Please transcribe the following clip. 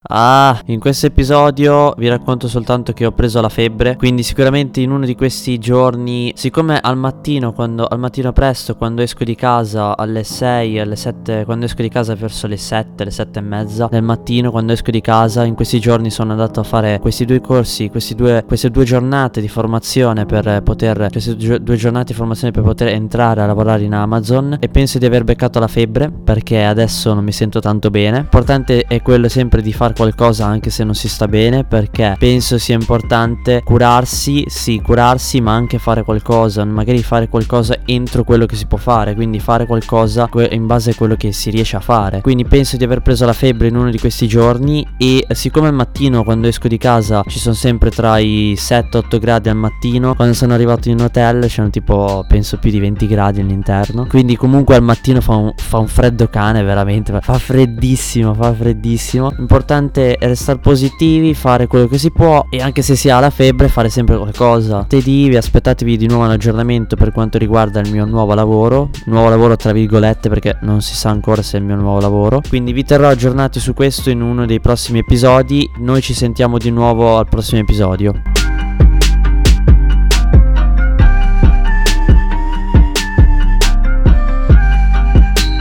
Ah, in questo episodio vi racconto soltanto che ho preso la febbre, quindi sicuramente in uno di questi giorni, siccome al mattino, quando, al mattino presto, quando esco di casa alle 6, alle 7, quando esco di casa verso le 7, le 7 e mezza del mattino, quando esco di casa, in questi giorni sono andato a fare questi due corsi, due, queste due giornate di formazione per poter, queste due giornate di formazione per poter entrare a lavorare in Amazon e penso di aver beccato la febbre perché adesso non mi sento tanto bene. L'importante è quello sempre di fare fare qualcosa anche se non si sta bene perché penso sia importante curarsi, sì, curarsi, ma anche fare qualcosa, magari fare qualcosa entro quello che si può fare, quindi fare qualcosa in base a quello che si riesce a fare. Quindi penso di aver preso la febbre in uno di questi giorni e siccome al mattino quando esco di casa ci sono sempre tra i 7-8 gradi al mattino, quando sono arrivato in hotel c'erano tipo penso più di 20 gradi all'interno, quindi comunque al mattino fa un, fa un freddo cane veramente, fa freddissimo, fa freddissimo. Importante l'importante è restare positivi, fare quello che si può e anche se si ha la febbre fare sempre qualcosa. Tedivi, aspettatevi di nuovo un aggiornamento per quanto riguarda il mio nuovo lavoro, nuovo lavoro tra virgolette perché non si sa ancora se è il mio nuovo lavoro. Quindi vi terrò aggiornati su questo in uno dei prossimi episodi. Noi ci sentiamo di nuovo al prossimo episodio.